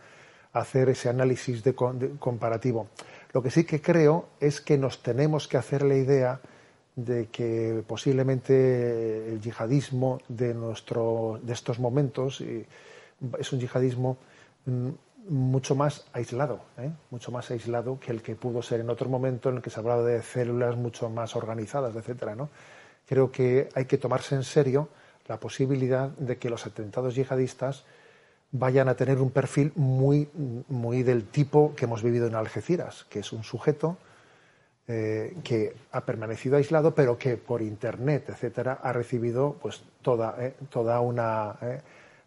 hacer ese análisis de, comparativo. Lo que sí que creo es que nos tenemos que hacer la idea de que posiblemente el yihadismo de, nuestro, de estos momentos es un yihadismo mm, mucho más aislado, ¿eh? mucho más aislado que el que pudo ser en otro momento en el que se hablaba de células mucho más organizadas, etcétera, ¿no? Creo que hay que tomarse en serio la posibilidad de que los atentados yihadistas vayan a tener un perfil muy, muy del tipo que hemos vivido en Algeciras, que es un sujeto eh, que ha permanecido aislado, pero que por internet, etcétera, ha recibido pues toda, eh, toda una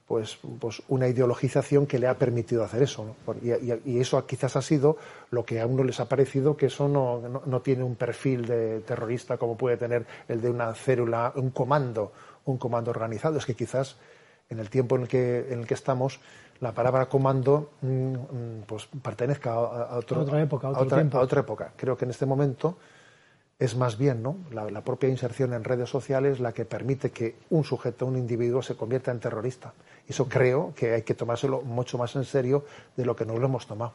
pues, pues una ideologización que le ha permitido hacer eso. Y, eso quizás ha sido lo que a uno les ha parecido que eso no, no, tiene un perfil de terrorista como puede tener el de una célula, un comando, un comando organizado. Es que quizás en el tiempo en el que, en el que estamos, la palabra comando mm, mm, pues pertenezca a, otra época, a otra época. Creo que en este momento es más bien ¿no? La, propia inserción en redes sociales la que permite que un sujeto, un individuo, se convierta en terrorista. Eso creo que hay que tomárselo mucho más en serio de lo que nos lo hemos tomado.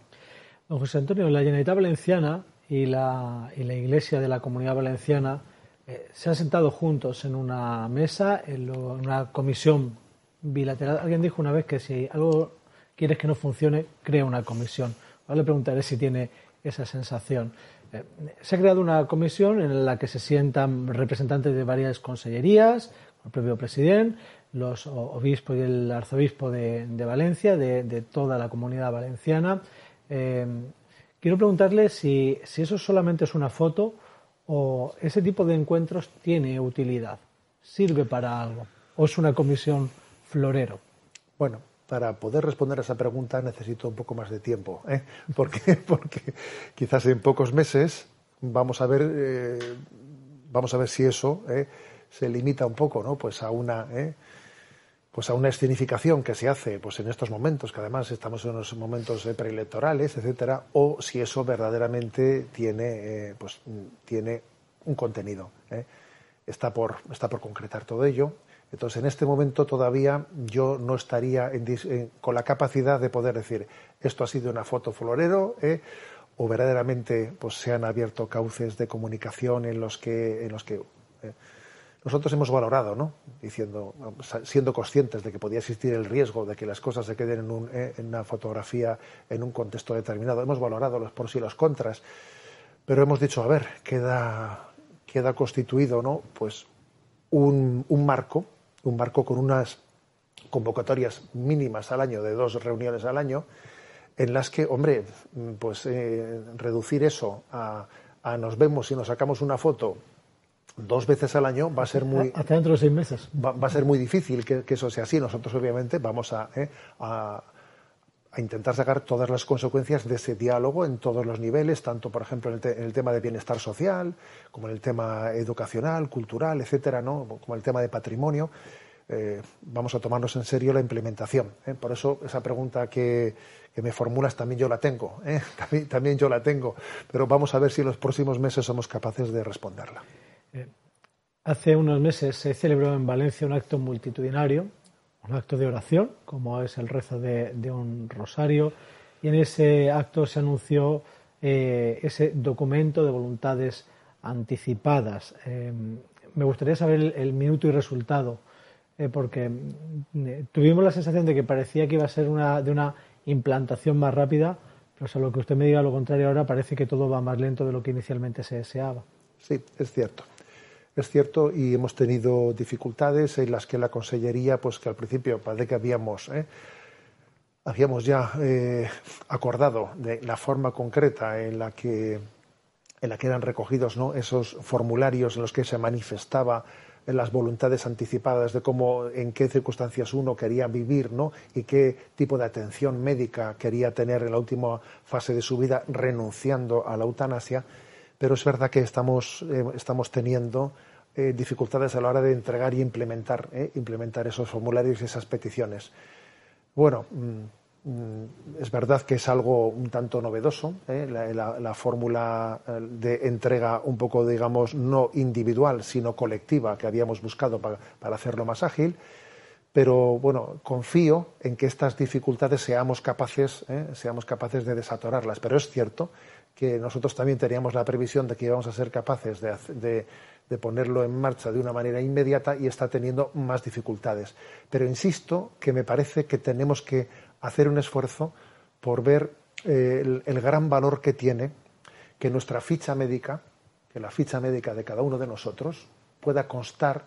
Don José Antonio, la Generalitat Valenciana y la, y la Iglesia de la Comunidad Valenciana eh, se han sentado juntos en una mesa, en, una comisión bilateral. Alguien dijo una vez que si algo quieres que no funcione, crea una comisión. Ahora le preguntaré si tiene esa sensación. Eh, se ha creado una comisión en la que se sientan representantes de varias consellerías, el propio presidente, los obispos y el arzobispo de, Valencia, de, toda la comunidad valenciana. Eh, quiero preguntarle si, si eso solamente es una foto o ese tipo de encuentros tiene utilidad, sirve para algo, o es una comisión florero. Bueno, para poder responder a esa pregunta necesito un poco más de tiempo, ¿eh? porque, porque quizás en pocos meses vamos a ver, eh, vamos a ver si eso ¿eh? se limita un poco, ¿no? Pues a una ¿eh? Pues a una escenificación que se hace pues en estos momentos, que además estamos en unos momentos eh, preelectorales, etcétera, o si eso verdaderamente tiene, eh, pues, tiene un contenido. ¿eh? Está, por, está por concretar todo ello. Entonces, en este momento todavía yo no estaría con la capacidad de poder decir esto ha sido una foto florero o verdaderamente pues, se han abierto cauces de comunicación en los que, en los que nosotros hemos valorado, ¿no? Diciendo, siendo conscientes de que podía existir el riesgo de que las cosas se queden eh, en, una fotografía en un contexto determinado, hemos valorado los pros y los contras, pero hemos dicho, a ver, queda, queda constituido, ¿no? Pues un, marco, un marco con unas convocatorias mínimas al año, de dos reuniones al año, en las que, hombre, pues eh, reducir eso a, a nos vemos y nos sacamos una foto dos veces al año va a ser muy hasta dentro de seis meses. Va, a ser muy difícil que, eso sea así. Nosotros obviamente vamos eh, a, a, intentar sacar todas las consecuencias de ese diálogo en todos los niveles tanto por ejemplo en el, tema de bienestar social como en el tema educacional cultural etcétera no como el tema de patrimonio. Eh, vamos a tomarnos en serio la implementación ¿eh? por eso esa pregunta que, que me formulas también yo la tengo también, también yo la tengo pero vamos a ver si en los próximos meses somos capaces de responderla hace unos meses se celebró en Valencia un acto multitudinario, un acto de oración, como es el rezo de, un rosario, y en ese acto se anunció eh, ese documento de voluntades anticipadas. Eh, me gustaría saber el, minuto y resultado, porque tuvimos la sensación de que parecía que iba a ser una, de una implantación más rápida, pero a lo que usted me diga lo contrario ahora parece que todo va más lento de lo que inicialmente se deseaba. Sí, es cierto. Es cierto, y hemos tenido dificultades en las que la Consellería, pues que al principio parece que habíamos, ¿eh? habíamos ya eh, acordado de la forma concreta en la que, en la que eran recogidos ¿no? esos formularios en los que se manifestaba las voluntades anticipadas de cómo, en qué circunstancias uno quería vivir, ¿no? Y qué tipo de atención médica quería tener en la última fase de su vida, renunciando a la eutanasia. Pero es verdad que estamos, eh, estamos teniendo eh, dificultades a la hora de entregar y implementar, eh, implementar esos formularios y esas peticiones. Bueno, mm, mm, es verdad que es algo un tanto novedoso, la, fórmula de entrega un poco, digamos, no individual, sino colectiva que habíamos buscado para, para hacerlo más ágil pero bueno, confío en que estas dificultades seamos capaces, seamos capaces de desatorarlas. Pero es cierto que nosotros también teníamos la previsión de que íbamos a ser capaces de, de ponerlo en marcha de una manera inmediata y está teniendo más dificultades. Pero insisto que me parece que tenemos que hacer un esfuerzo por ver eh, el, gran valor que tiene que nuestra ficha médica, que la ficha médica de cada uno de nosotros, pueda constar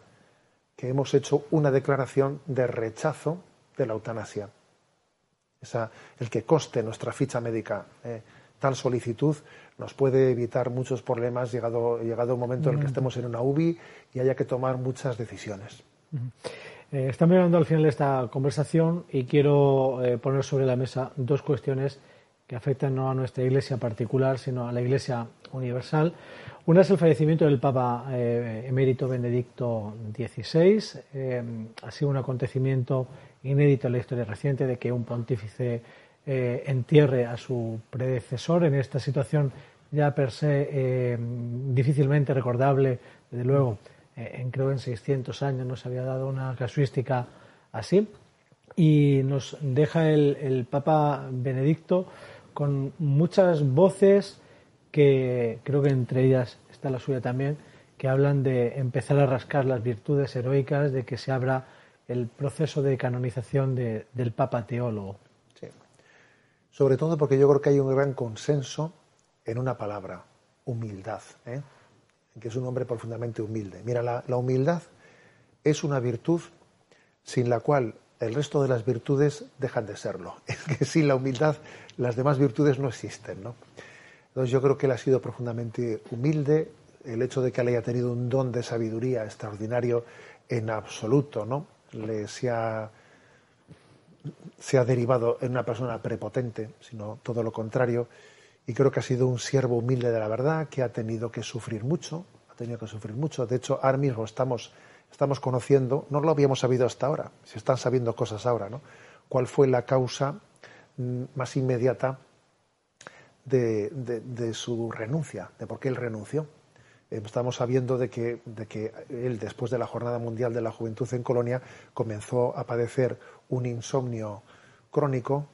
que hemos hecho una declaración de rechazo de la eutanasia. el que conste nuestra ficha médica eh, tal solicitud nos puede evitar muchos problemas llegado, llegado un momento en el que estemos en una UBI y haya que tomar muchas decisiones. Eh, estamos llegando al final de esta conversación y quiero eh, poner sobre la mesa dos cuestiones que afectan no a nuestra iglesia particular, sino a la iglesia universal. Una es el fallecimiento del Papa eh, emérito Benedicto XVI. ha sido un acontecimiento inédito en la historia reciente de que un pontífice eh, entierre a su predecesor en esta situación ya per se eh, difícilmente recordable, desde luego, eh, en, creo en 600 años no se había dado una casuística así. Y nos deja el, Papa Benedicto con muchas voces que creo que entre ellas está la suya también, que hablan de empezar a rascar las virtudes heroicas, de que se abra el proceso de canonización del Papa teólogo. Sobre todo porque yo creo que hay un gran consenso en una palabra, humildad, ¿eh? que es un hombre profundamente humilde. Mira, la, humildad es una virtud sin la cual el resto de las virtudes dejan de serlo. Es que sin la humildad las demás virtudes no existen. ¿no? Entonces yo creo que él ha sido profundamente humilde. El hecho de que él haya tenido un don de sabiduría extraordinario en absoluto, ¿no? Le se se ha derivado en una persona prepotente, sino todo lo contrario y creo que ha sido un siervo humilde de la verdad que ha tenido que sufrir mucho, ha tenido que sufrir mucho. De hecho, ahora mismo estamos, estamos conociendo, no lo habíamos sabido hasta ahora, se están sabiendo cosas ahora, ¿no? ¿Cuál fue la causa mm, más inmediata de, de, su renuncia, de por qué él renunció? Eh, estamos sabiendo de que, de que él, después de la Jornada Mundial de la Juventud en Colonia, comenzó a padecer un insomnio crónico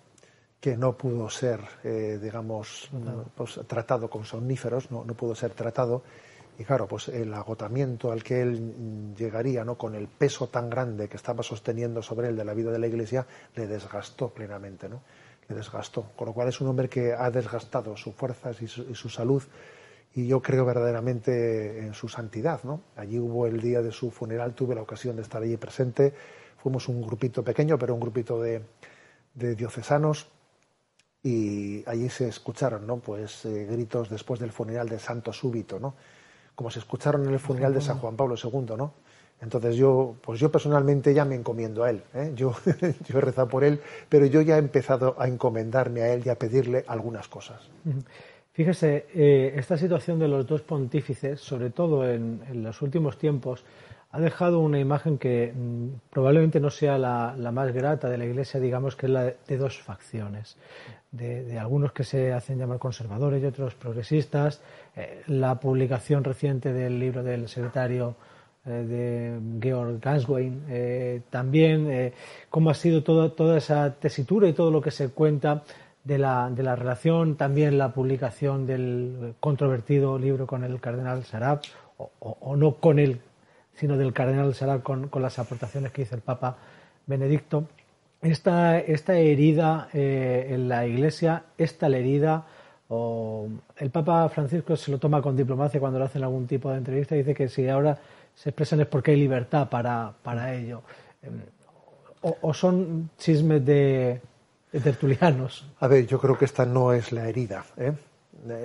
que no pudo ser, eh, digamos, pues, tratado con somníferos, no, no, pudo ser tratado. Y claro, pues el agotamiento al que él llegaría, ¿no? con el peso tan grande que estaba sosteniendo sobre él de la vida de la Iglesia, le desgastó plenamente, ¿no? Le desgastó. Con lo cual es un hombre que ha desgastado sus fuerzas y su, salud y yo creo verdaderamente en su santidad, ¿no? Allí hubo el día de su funeral, tuve la ocasión de estar allí presente. Fuimos un grupito pequeño, pero un grupito de, de diocesanos y allí se escucharon ¿no? pues, eh, gritos después del funeral de Santo Súbito, ¿no? como se escucharon en el funeral de San Juan Pablo II. ¿no? Entonces yo, pues yo personalmente ya me encomiendo a él. ¿eh? Yo, yo he rezado por él, pero yo ya he empezado a encomendarme a él y a pedirle algunas cosas. Fíjese, eh, esta situación de los dos pontífices, sobre todo en, los últimos tiempos, ha dejado una imagen que mm, probablemente no sea la, más grata de la Iglesia, digamos que es la de dos facciones. De, algunos que se hacen llamar conservadores y otros progresistas, eh, la publicación reciente del libro del secretario eh, de Georg Ganswein, eh, también cómo ha sido toda esa tesitura y todo lo que se cuenta de la, relación, también la publicación del controvertido libro con el cardenal Sarab, o, no con él, sino del cardenal Sarab con, con las aportaciones que hizo el Papa Benedicto esta, esta herida eh, en la Iglesia, esta herida, o el Papa Francisco se lo toma con diplomacia cuando le hacen algún tipo de entrevista y dice que si ahora se expresan es porque hay libertad para, para ello. Em, o, son chismes de, tertulianos? A ver, yo creo que esta no es la herida. ¿eh?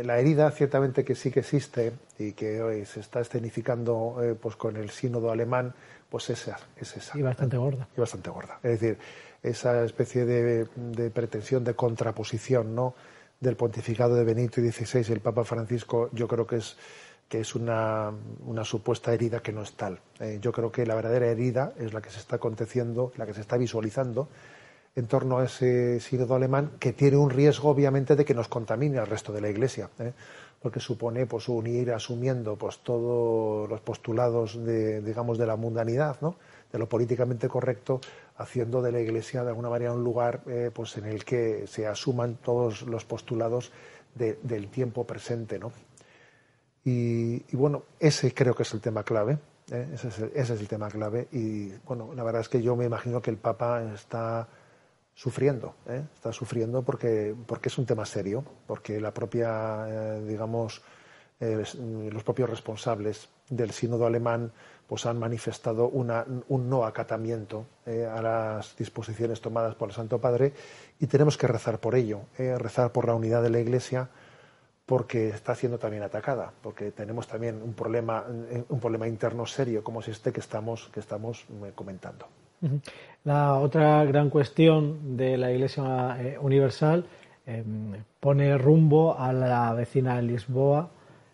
La herida ciertamente que sí que existe y que hoy se está escenificando eh, pues con el sínodo alemán, pues esa, es esa. Y bastante gorda. Y bastante gorda. Es decir, esa especie de, pretensión de contraposición ¿no? del pontificado de Benito XVI y el Papa Francisco, yo creo que es, que es una, supuesta herida que no es tal. Eh, yo creo que la verdadera herida es la que se está aconteciendo, la que se está visualizando en torno a ese sínodo alemán, que tiene un riesgo, obviamente, de que nos contamine al resto de la Iglesia. ¿eh? porque supone pues unir asumiendo pues todos los postulados de digamos de la mundanidad ¿no? de lo políticamente correcto haciendo de la Iglesia de alguna manera un lugar eh, pues en el que se asuman todos los postulados del tiempo presente. ¿no? Y, bueno, ese creo que es el tema clave. ¿eh? Ese, es el, ese, es el, tema clave. Y bueno, la verdad es que yo me imagino que el Papa está sufriendo, ¿eh? está sufriendo porque, porque es un tema serio, porque la propia, digamos, los propios responsables del sínodo alemán pues han manifestado un no acatamiento eh, a las disposiciones tomadas por el Santo Padre y tenemos que rezar por ello, eh, rezar por la unidad de la Iglesia porque está siendo también atacada, porque tenemos también un problema, un problema interno serio como es este que estamos, que estamos eh, comentando. La otra gran cuestión de la Iglesia Universal pone rumbo a la vecina Lisboa,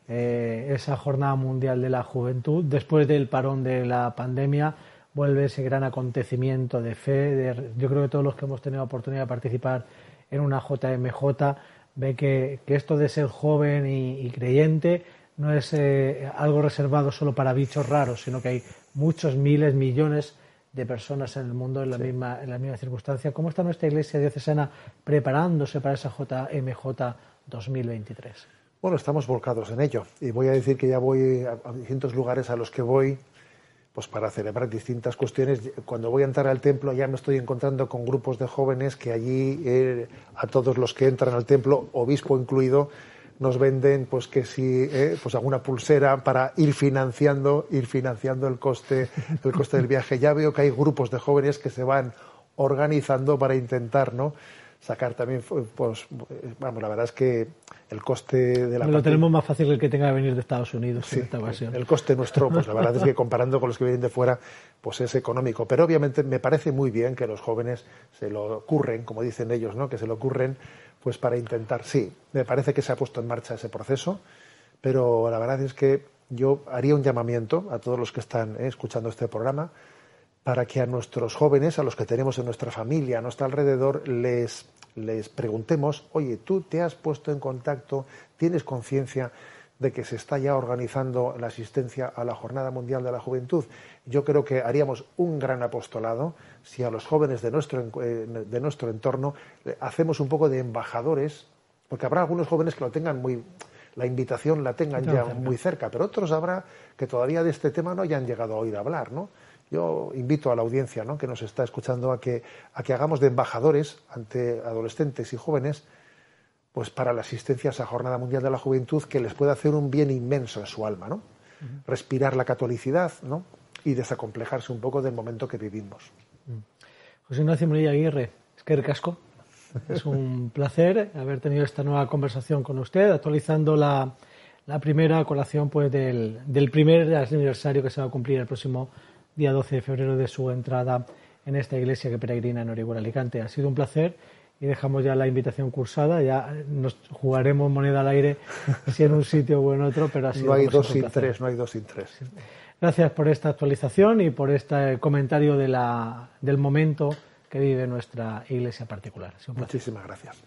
eh, esa Jornada Mundial de la Juventud. Después del parón de la pandemia vuelve ese gran acontecimiento de fe. yo creo que todos los que hemos tenido oportunidad de participar en una JMJ ve que, esto de ser joven y, creyente no es eh, algo reservado solo para bichos raros, sino que hay muchos miles, millones de personas en el mundo en la, misma, en la misma circunstancia. ¿Cómo está nuestra iglesia diocesana preparándose para esa JMJ 2023? Bueno, estamos volcados en ello y voy a decir que ya voy a, distintos lugares a los que voy pues para celebrar distintas cuestiones. Cuando voy a entrar al templo ya me estoy encontrando con grupos de jóvenes que allí eh, a todos los que entran al templo, obispo incluido, nos venden pues que si eh, pues alguna pulsera para ir financiando ir financiando el coste el coste del viaje. Ya veo que hay grupos de jóvenes que se van organizando para intentar no sacar también pues vamos la verdad es que el coste de la lo tenemos más fácil el que tenga que venir de Estados Unidos sí, el coste nuestro pues la verdad es que comparando con los que vienen de fuera pues es económico. Pero obviamente me parece muy bien que los jóvenes se lo ocurren como dicen ellos no que se lo ocurren pues para intentar, sí, me parece que se ha puesto en marcha ese proceso, pero la verdad es que yo haría un llamamiento a todos los que están eh, escuchando este programa para que a nuestros jóvenes, a los que tenemos en nuestra familia, a nuestro alrededor, les, les preguntemos, oye, tú te has puesto en contacto, tienes conciencia de que se está ya organizando la asistencia a la Jornada Mundial de la Juventud. Yo creo que haríamos un gran apostolado si a los jóvenes de nuestro, eh, de nuestro entorno hacemos un poco de embajadores, porque habrá algunos jóvenes que lo tengan muy, la invitación la tengan ya muy cerca, pero otros habrá que todavía de este tema no hayan llegado a oír hablar, ¿no? Yo invito a la audiencia ¿no? que nos está escuchando a que, a que hagamos de embajadores ante adolescentes y jóvenes pues para la asistencia a esa Jornada Mundial de la Juventud que les puede hacer un bien inmenso en su alma, ¿no? Respirar la catolicidad, ¿no? Y desacomplejarse un poco del momento que vivimos. José Ignacio Munilla Aguirre, es que casco. Es un placer haber tenido esta nueva conversación con usted, actualizando la, primera colación pues, del, del, primer aniversario que se va a cumplir el próximo día 12 de febrero de su entrada en esta iglesia que peregrina en Orihuela Alicante. Ha sido un placer y dejamos ya la invitación cursada. Ya nos jugaremos moneda al aire si en un sitio o en otro, pero así no hay dos sin tres, no hay dos sin tres. Gracias por esta actualización y por este comentario de la, del momento que vive nuestra iglesia particular. Muchísimas gracias.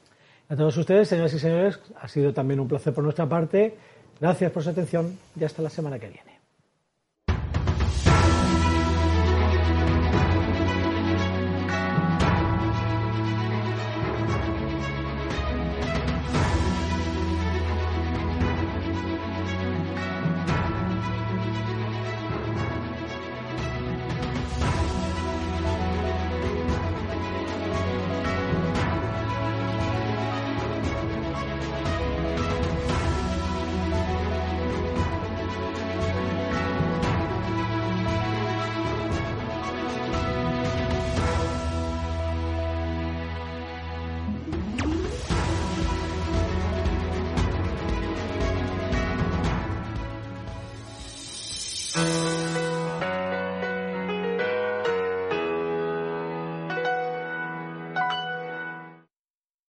A todos ustedes, señoras y señores, ha sido también un placer por nuestra parte. Gracias por su atención y hasta la semana que viene.